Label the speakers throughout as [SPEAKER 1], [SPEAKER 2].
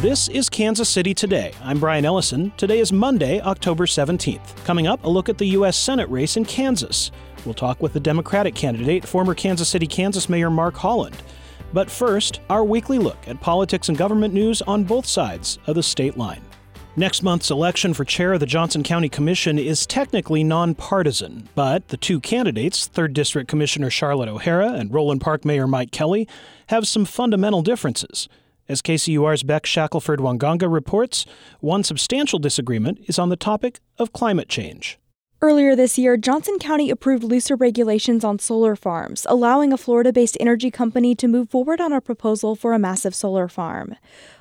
[SPEAKER 1] This is Kansas City Today. I'm Brian Ellison. Today is Monday, October 17th. Coming up, a look at the U.S. Senate race in Kansas. We'll talk with the Democratic candidate, former Kansas City, Kansas Mayor Mark Holland. But first, our weekly look at politics and government news on both sides of the state line. Next month's election for chair of the Johnson County Commission is technically nonpartisan, but the two candidates, 3rd District Commissioner Charlotte O'Hara and Roeland Park Mayor Mike Kelly, have some fundamental differences. As KCUR's Beck Shackelford Nwanganga reports, one substantial disagreement is on the topic of climate change.
[SPEAKER 2] Earlier this year, Johnson County approved looser regulations on solar farms, allowing a Florida based energy company to move forward on a proposal for a massive solar farm.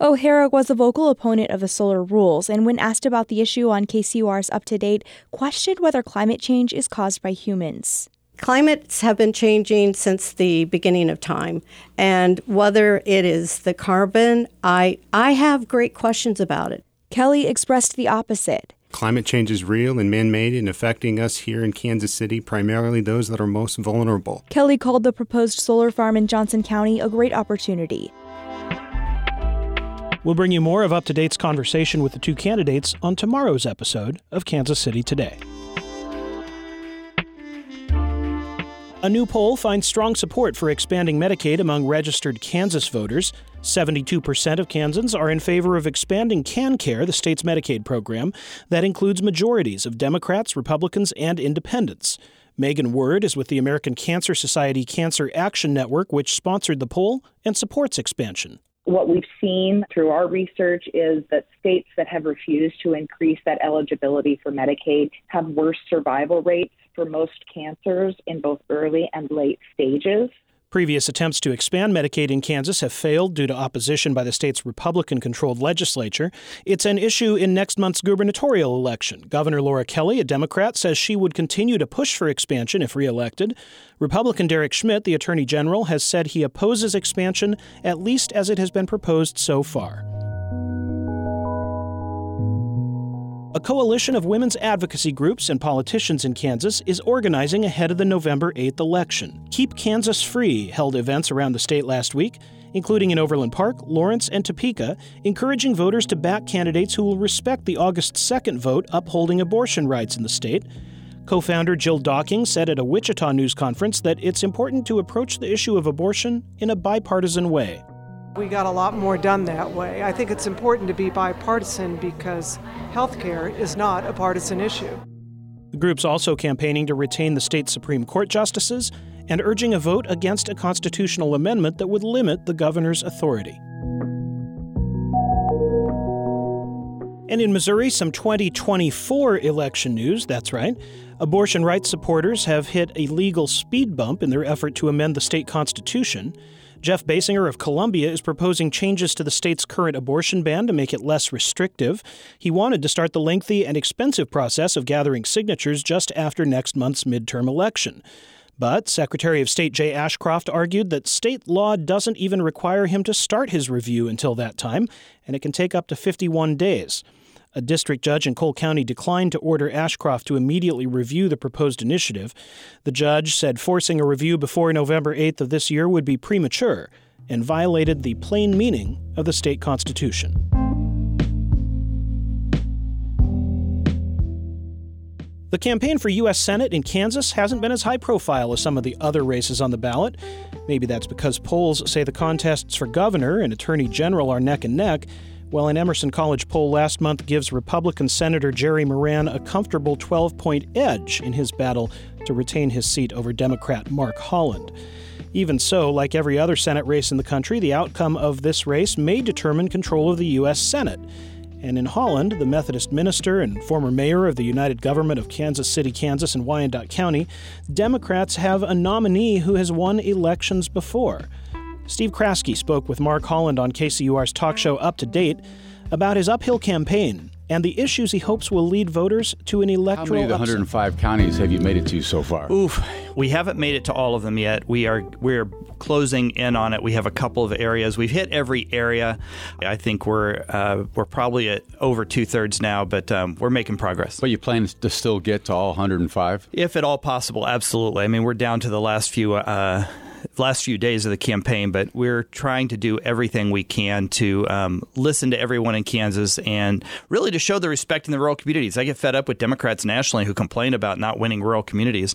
[SPEAKER 2] O'Hara was a vocal opponent of the solar rules, and when asked about the issue on KCUR's Up to Date, questioned whether climate change is caused by humans.
[SPEAKER 3] Climates have been changing since the beginning of time, and whether it is the carbon, I I have great questions about it.
[SPEAKER 2] Kelly expressed the opposite.
[SPEAKER 4] Climate change is real and man made and affecting us here in Kansas City, primarily those that are most vulnerable.
[SPEAKER 2] Kelly called the proposed solar farm in Johnson County a great opportunity.
[SPEAKER 1] We'll bring you more of Up to Date's conversation with the two candidates on tomorrow's episode of Kansas City Today. A new poll finds strong support for expanding Medicaid among registered Kansas voters. 72% of Kansans are in favor of expanding KanCare, the state's Medicaid program. That includes majorities of Democrats, Republicans, and independents. Megan Word is with the American Cancer Society Cancer Action Network, which sponsored the poll and supports expansion.
[SPEAKER 5] What we've seen through our research is that states that have refused to increase that eligibility for Medicaid have worse survival rates for most cancers in both early and late stages.
[SPEAKER 1] Previous attempts to expand Medicaid in Kansas have failed due to opposition by the state's Republican controlled legislature. It's an issue in next month's gubernatorial election. Governor Laura Kelly, a Democrat, says she would continue to push for expansion if reelected. Republican Derek Schmidt, the Attorney General, has said he opposes expansion, at least as it has been proposed so far. A coalition of women's advocacy groups and politicians in Kansas is organizing ahead of the November 8th election. Keep Kansas Free held events around the state last week, including in Overland Park, Lawrence, and Topeka, encouraging voters to back candidates who will respect the August 2nd vote upholding abortion rights in the state. Co founder Jill Docking said at a Wichita news conference that it's important to approach the issue of abortion in a bipartisan way.
[SPEAKER 6] We got a lot more done that way. I think it's important to be bipartisan because health care is not a partisan issue.
[SPEAKER 1] The group's also campaigning to retain the state Supreme Court justices and urging a vote against a constitutional amendment that would limit the governor's authority. And in Missouri, some 2024 election news, that's right. Abortion rights supporters have hit a legal speed bump in their effort to amend the state constitution. Jeff Basinger of Columbia is proposing changes to the state's current abortion ban to make it less restrictive. He wanted to start the lengthy and expensive process of gathering signatures just after next month's midterm election. But Secretary of State Jay Ashcroft argued that state law doesn't even require him to start his review until that time, and it can take up to 51 days. A district judge in Cole County declined to order Ashcroft to immediately review the proposed initiative. The judge said forcing a review before November 8th of this year would be premature and violated the plain meaning of the state constitution. The campaign for U.S. Senate in Kansas hasn't been as high profile as some of the other races on the ballot. Maybe that's because polls say the contests for governor and attorney general are neck and neck while an Emerson College poll last month gives Republican Senator Jerry Moran a comfortable 12 point edge in his battle to retain his seat over Democrat Mark Holland. Even so, like every other Senate race in the country, the outcome of this race may determine control of the U.S. Senate. And in Holland, the Methodist minister and former mayor of the Unified Government of Kansas City, Kansas, and Wyandotte County, Democrats have a nominee who has won elections before. Steve Kraske spoke with Mark Holland on KCUR's talk show Up to Date about his uphill campaign and the issues he hopes will lead voters to an electoral. How
[SPEAKER 7] many of the 105 counties have you made it to so far?
[SPEAKER 8] Oof, we haven't made it to all of them yet. We are we're closing in on it. We have a couple of areas. We've hit every area. I think we're uh, we're probably at over two thirds now, but um, we're making progress.
[SPEAKER 7] But you plan to still get to all 105?
[SPEAKER 8] If at all possible, absolutely. I mean, we're down to the last few. Uh, last few days of the campaign, but we're trying to do everything we can to um, listen to everyone in Kansas and really to show the respect in the rural communities. I get fed up with Democrats nationally who complain about not winning rural communities,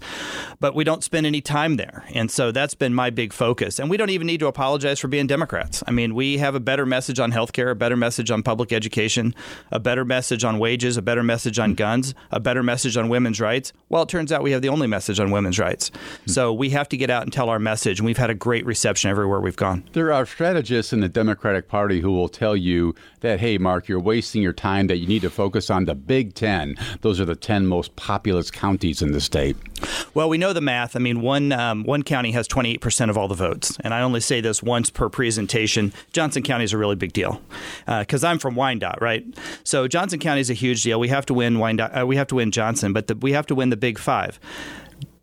[SPEAKER 8] but we don't spend any time there. And so that's been my big focus. And we don't even need to apologize for being Democrats. I mean, we have a better message on health care, a better message on public education, a better message on wages, a better message on guns, a better message on women's rights. Well, it turns out we have the only message on women's rights. So we have to get out and tell our message. We've had a great reception everywhere we've gone.
[SPEAKER 7] There are strategists in the Democratic Party who will tell you that, hey, Mark, you're wasting your time, that you need to focus on the Big Ten. Those are the 10 most populous counties in the state.
[SPEAKER 8] Well, we know the math. I mean, one um, one county has 28% of all the votes, and I only say this once per presentation. Johnson County is a really big deal because uh, I'm from Wyandotte, right? So Johnson County is a huge deal. We have to win Wyandotte. Uh, we have to win Johnson, but the, we have to win the Big Five.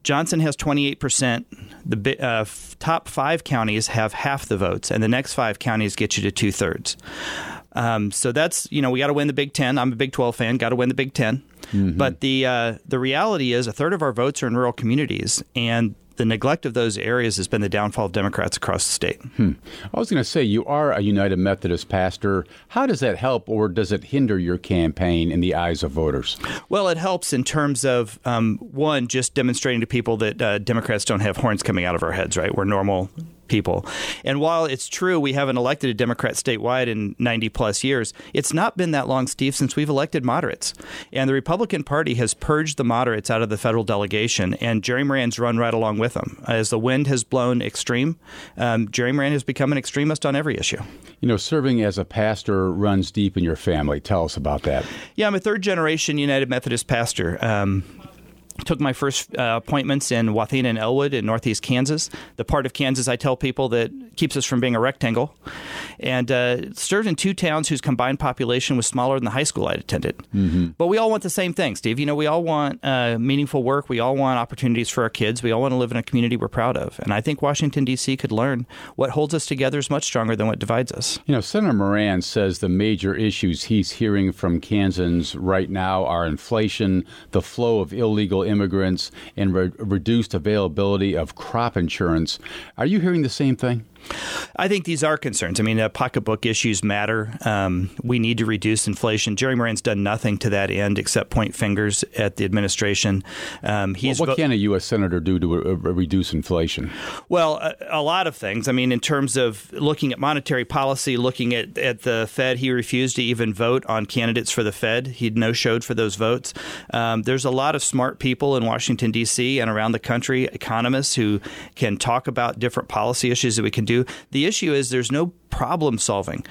[SPEAKER 8] Johnson has 28%. The uh, top five counties have half the votes, and the next five counties get you to two thirds. Um, so that's you know we got to win the Big Ten. I'm a Big Twelve fan. Got to win the Big 10 mm-hmm. But the uh, the reality is a third of our votes are in rural communities, and the neglect of those areas has been the downfall of Democrats across the state.
[SPEAKER 7] Hmm. I was going to say, you are a United Methodist pastor. How does that help, or does it hinder your campaign in the eyes of voters?
[SPEAKER 8] Well, it helps in terms of um, one, just demonstrating to people that uh, Democrats don't have horns coming out of our heads. Right, we're normal people. And while it's true we haven't elected a Democrat statewide in 90 plus years, it's not been that long, Steve, since we've elected moderates. And the Republican Party has purged the moderates out of the federal delegation, and Jerry Moran's run right along with them. As the wind has blown extreme, um, Jerry Moran has become an extremist on every issue.
[SPEAKER 7] You know, serving as a pastor runs deep in your family. Tell us about that.
[SPEAKER 8] Yeah, I'm a third generation United Methodist pastor. Um, took my first uh, appointments in Wathena and Elwood in northeast Kansas, the part of Kansas I tell people that keeps us from being a rectangle, and uh, served in two towns whose combined population was smaller than the high school I attended. Mm-hmm. But we all want the same thing, Steve. You know, we all want uh, meaningful work. We all want opportunities for our kids. We all want to live in a community we're proud of. And I think Washington, D.C. could learn what holds us together is much stronger than what divides us.
[SPEAKER 7] You know, Senator Moran says the major issues he's hearing from Kansans right now are inflation, the flow of illegal immigrants and re- reduced availability of crop insurance. Are you hearing the same thing?
[SPEAKER 8] I think these are concerns. I mean, uh, pocketbook issues matter. Um, we need to reduce inflation. Jerry Moran's done nothing to that end except point fingers at the administration.
[SPEAKER 7] Um, he's well, what vo- can a U.S. senator do to uh, reduce inflation?
[SPEAKER 8] Well, a, a, lot of things. I mean, in terms of looking at monetary policy, looking at, at the Fed, he refused to even vote on candidates for the Fed. He no showed for those votes. Um, there's a lot of smart people in Washington, D.C. and around the country, economists who can talk about different policy issues that we can do. The issue is there's no problem solving.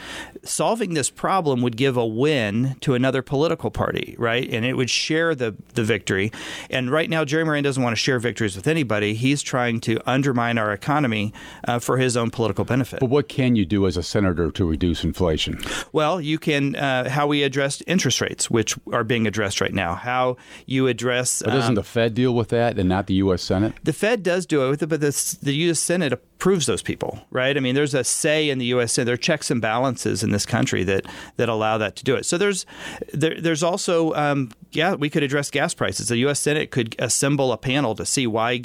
[SPEAKER 8] Solving this problem would give a win to another political party, right? And it would share the, the victory. And right now, Jerry Moran doesn't want to share victories with anybody. He's trying to undermine our economy uh, for his own political benefit.
[SPEAKER 7] But what can you do as a senator to reduce inflation?
[SPEAKER 8] Well, you can, uh, how we address interest rates, which are being addressed right now, how you address.
[SPEAKER 7] But doesn't um, the Fed deal with that and not the U.S. Senate?
[SPEAKER 8] The Fed does do it with it, but the, the U.S. Senate approves those people, right? I mean, there's a say in the U.S. Senate. There are checks and balances in this country that that allow that to do it. So there's there, there's also um, yeah, we could address gas prices. The U.S. Senate could assemble a panel to see why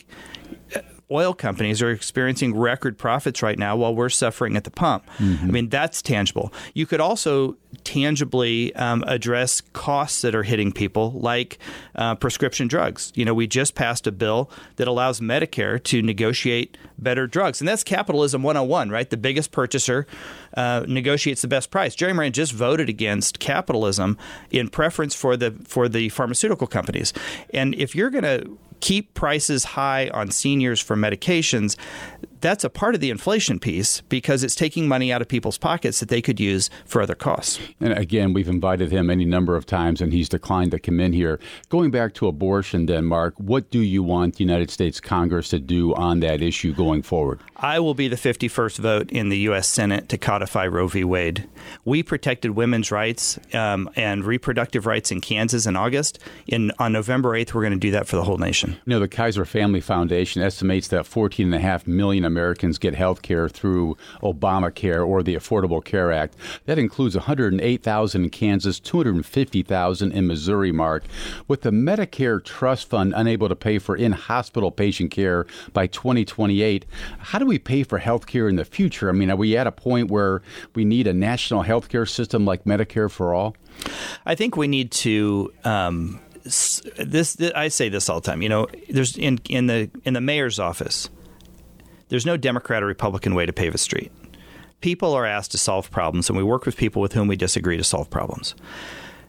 [SPEAKER 8] oil companies are experiencing record profits right now while we're suffering at the pump. Mm-hmm. I mean, that's tangible. You could also tangibly um, address costs that are hitting people, like uh, prescription drugs. You know, we just passed a bill that allows Medicare to negotiate better drugs. And that's capitalism 101, right? The biggest purchaser uh, negotiates the best price. Jerry Moran just voted against capitalism in preference for the for the pharmaceutical companies. And if you're going to keep prices high on seniors for medications, that's a part of the inflation piece because it's taking money out of people's pockets that they could use for other costs.
[SPEAKER 7] And again, we've invited him any number of times and he's declined to come in here. Going back to abortion, then, Mark, what do you want the United States Congress to do on that issue going forward?
[SPEAKER 8] I will be the 51st vote in the U.S. Senate to codify Roe v. Wade. We protected women's rights um, and reproductive rights in Kansas in August. In, on November 8th, we're going to do that for the whole nation.
[SPEAKER 7] You know, the Kaiser Family Foundation estimates that 14.5 million Americans get health care through Obamacare or the Affordable Care Act. That includes 108,000 in Kansas, 250,000 in Missouri, Mark. With the Medicare Trust Fund unable to pay for in hospital patient care by 2028, how do we pay for health care in the future? I mean, are we at a point where we need a national health care system like Medicare for all?
[SPEAKER 8] I think we need to. Um, this, I say this all the time. You know, there's in in the in the mayor's office. There's no Democrat or Republican way to pave a street. People are asked to solve problems, and we work with people with whom we disagree to solve problems.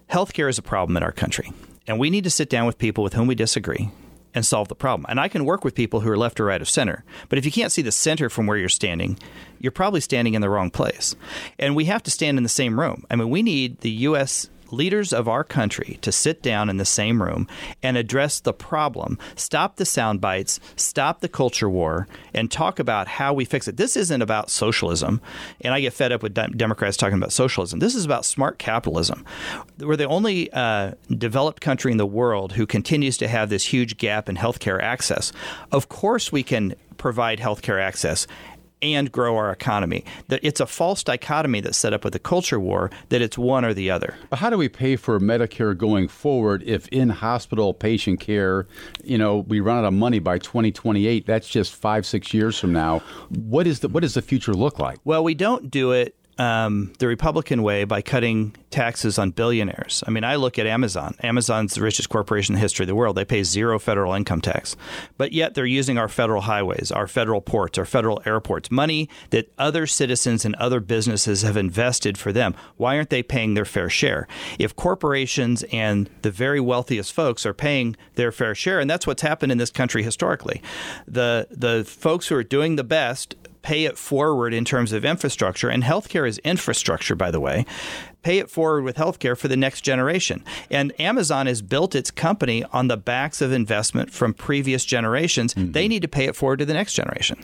[SPEAKER 8] Healthcare is a problem in our country, and we need to sit down with people with whom we disagree and solve the problem. And I can work with people who are left or right of center. But if you can't see the center from where you're standing, you're probably standing in the wrong place. And we have to stand in the same room. I mean, we need the U.S leaders of our country to sit down in the same room and address the problem, stop the sound bites, stop the culture war, and talk about how we fix it. This isn't about socialism, and I get fed up with Democrats talking about socialism. This is about smart capitalism. We're the only uh, developed country in the world who continues to have this huge gap in healthcare access. Of course, we can provide healthcare access and grow our economy. That it's a false dichotomy that's set up with the culture war that it's one or the other.
[SPEAKER 7] But how do we pay for Medicare going forward if in hospital patient care, you know, we run out of money by 2028? That's just five, six years from now. What is the what does the future look like?
[SPEAKER 8] Well, we don't do it um, the Republican way by cutting taxes on billionaires. I mean, I look at Amazon. Amazon's the richest corporation in the history of the world. They pay zero federal income tax, but yet they're using our federal highways, our federal ports, our federal airports, money that other citizens and other businesses have invested for them. Why aren't they paying their fair share? If corporations and the very wealthiest folks are paying their fair share, and that's what's happened in this country historically, the the folks who are doing the best pay it forward in terms of infrastructure, and healthcare is infrastructure, by the way. Pay it forward with healthcare for the next generation. And Amazon has built its company on the backs of investment from previous generations. Mm-hmm. They need to pay it forward to the next generation.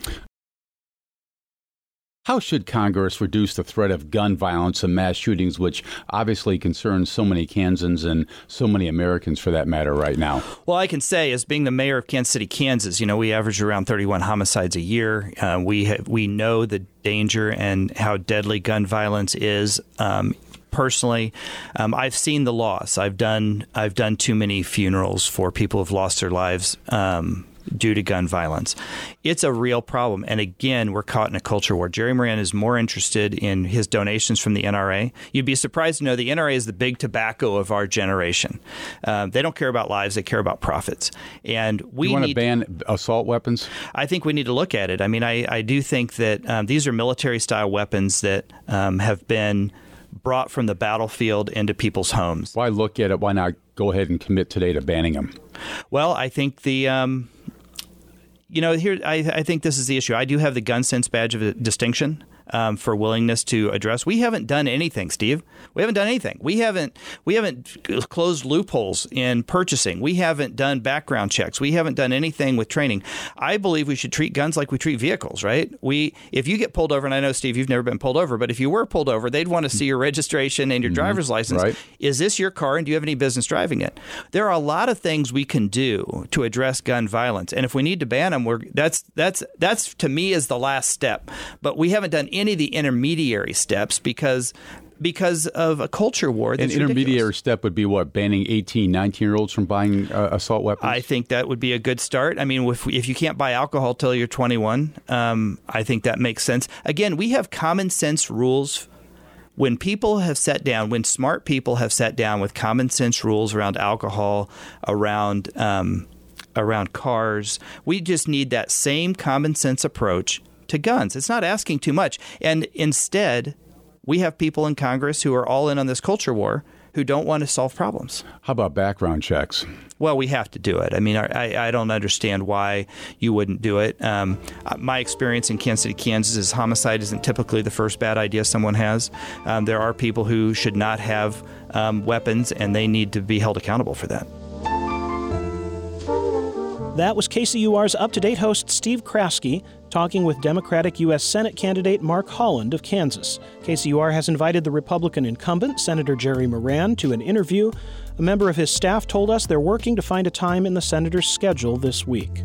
[SPEAKER 7] How should Congress reduce the threat of gun violence and mass shootings, which obviously concerns so many Kansans and so many Americans for that matter right now?
[SPEAKER 8] Well, I can say, as being the mayor of Kansas City, Kansas, you know, we average around 31 homicides a year. Uh, we have, we know the danger and how deadly gun violence is. Um, personally, um, I've seen the loss. I've done I've done too many funerals for people who've lost their lives um, due to gun violence. It's a real problem. And again, we're caught in a culture war. Jerry Moran is more interested in his donations from the NRA. You'd be surprised to know the NRA is the big tobacco of our generation. Uh, they don't care about lives, they care about profits. And we
[SPEAKER 7] you want
[SPEAKER 8] to
[SPEAKER 7] ban assault weapons?
[SPEAKER 8] I think we need to look at it. I mean, I, I do think that um, these are military style weapons that um, have been brought from the battlefield into people's homes.
[SPEAKER 7] Why look at it? Why not go ahead and commit today to banning them?
[SPEAKER 8] Well, I think the um, you know, here I, I think this is the issue. I do have the gun sense badge of distinction um, for willingness to address. We haven't done anything, Steve. We haven't done anything. We haven't we haven't closed loopholes in purchasing. We haven't done background checks. We haven't done anything with training. I believe we should treat guns like we treat vehicles, right? We if you get pulled over, and I know Steve, you've never been pulled over, but if you were pulled over, they'd want to see your registration and your mm-hmm. driver's license.
[SPEAKER 7] Right.
[SPEAKER 8] Is this your car, and do you have any business driving it? There are a lot of things we can do to address gun violence, and if we need to ban them, we're that's that's that's to me is the last step. But we haven't done any of the intermediary steps because because of a culture war.
[SPEAKER 7] An intermediary ridiculous. step would be what banning 18, 19 year olds from buying uh, assault weapons.
[SPEAKER 8] I think that would be a good start. I mean, if, if you can't buy alcohol till you're 21, um, I think that makes sense. Again, we have common sense rules. When people have sat down, when smart people have sat down with common sense rules around alcohol, around um, around cars, we just need that same common sense approach to guns. It's not asking too much. And instead, we have people in Congress who are all in on this culture war who don't want to solve problems.
[SPEAKER 7] How about background checks?
[SPEAKER 8] Well, we have to do it. I mean, I, I don't understand why you wouldn't do it. Um, my experience in Kansas City, Kansas is homicide isn't typically the first bad idea someone has. Um, there are people who should not have um, weapons, and they need to be held accountable for that.
[SPEAKER 1] That was KCUR's up to date host, Steve Kraske, talking with Democratic U.S. Senate candidate Mark Holland of Kansas. KCUR has invited the Republican incumbent, Senator Jerry Moran, to an interview. A member of his staff told us they're working to find a time in the senator's schedule this week.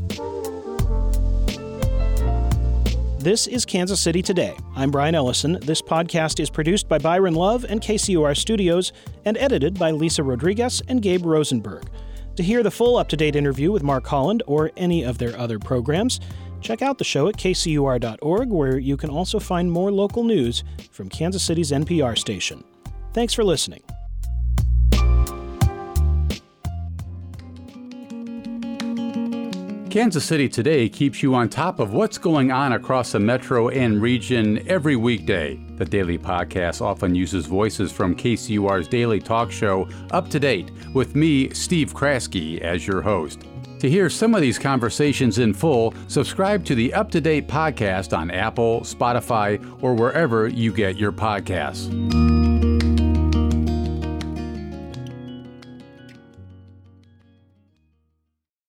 [SPEAKER 1] This is Kansas City Today. I'm Brian Ellison. This podcast is produced by Byron Love and KCUR Studios and edited by Lisa Rodriguez and Gabe Rosenberg. To hear the full up to date interview with Mark Holland or any of their other programs, check out the show at kcur.org, where you can also find more local news from Kansas City's NPR station. Thanks for listening.
[SPEAKER 7] Kansas City Today keeps you on top of what's going on across the metro and region every weekday. The daily podcast often uses voices from KCUR's daily talk show Up to Date with me, Steve Kraske, as your host. To hear some of these conversations in full, subscribe to the Up to Date podcast on Apple, Spotify, or wherever you get your podcasts.